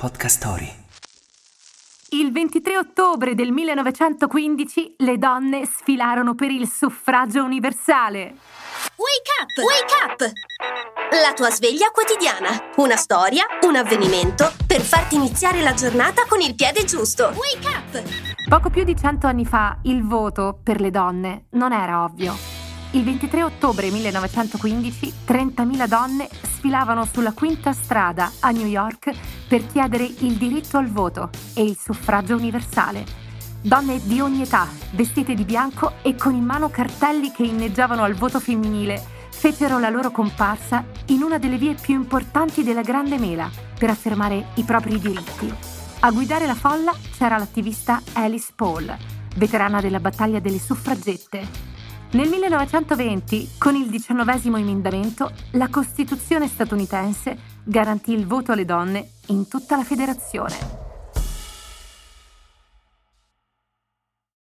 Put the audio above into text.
Podcast Story. Il 23 ottobre del 1915 le donne sfilarono per il suffragio universale. Wake up! Wake up! La tua sveglia quotidiana. Una storia, un avvenimento per farti iniziare la giornata con il piede giusto. Wake up! Poco più di cento anni fa il voto per le donne non era ovvio. Il 23 ottobre 1915 30.000 donne sfilavano sulla Quinta Strada a New York per chiedere il diritto al voto e il suffragio universale. Donne di ogni età, vestite di bianco e con in mano cartelli che inneggiavano al voto femminile, fecero la loro comparsa in una delle vie più importanti della Grande Mela per affermare i propri diritti. A guidare la folla c'era l'attivista Alice Paul, veterana della battaglia delle suffragette nel 1920, con il diciannovesimo emendamento, la Costituzione statunitense garantì il voto alle donne in tutta la federazione.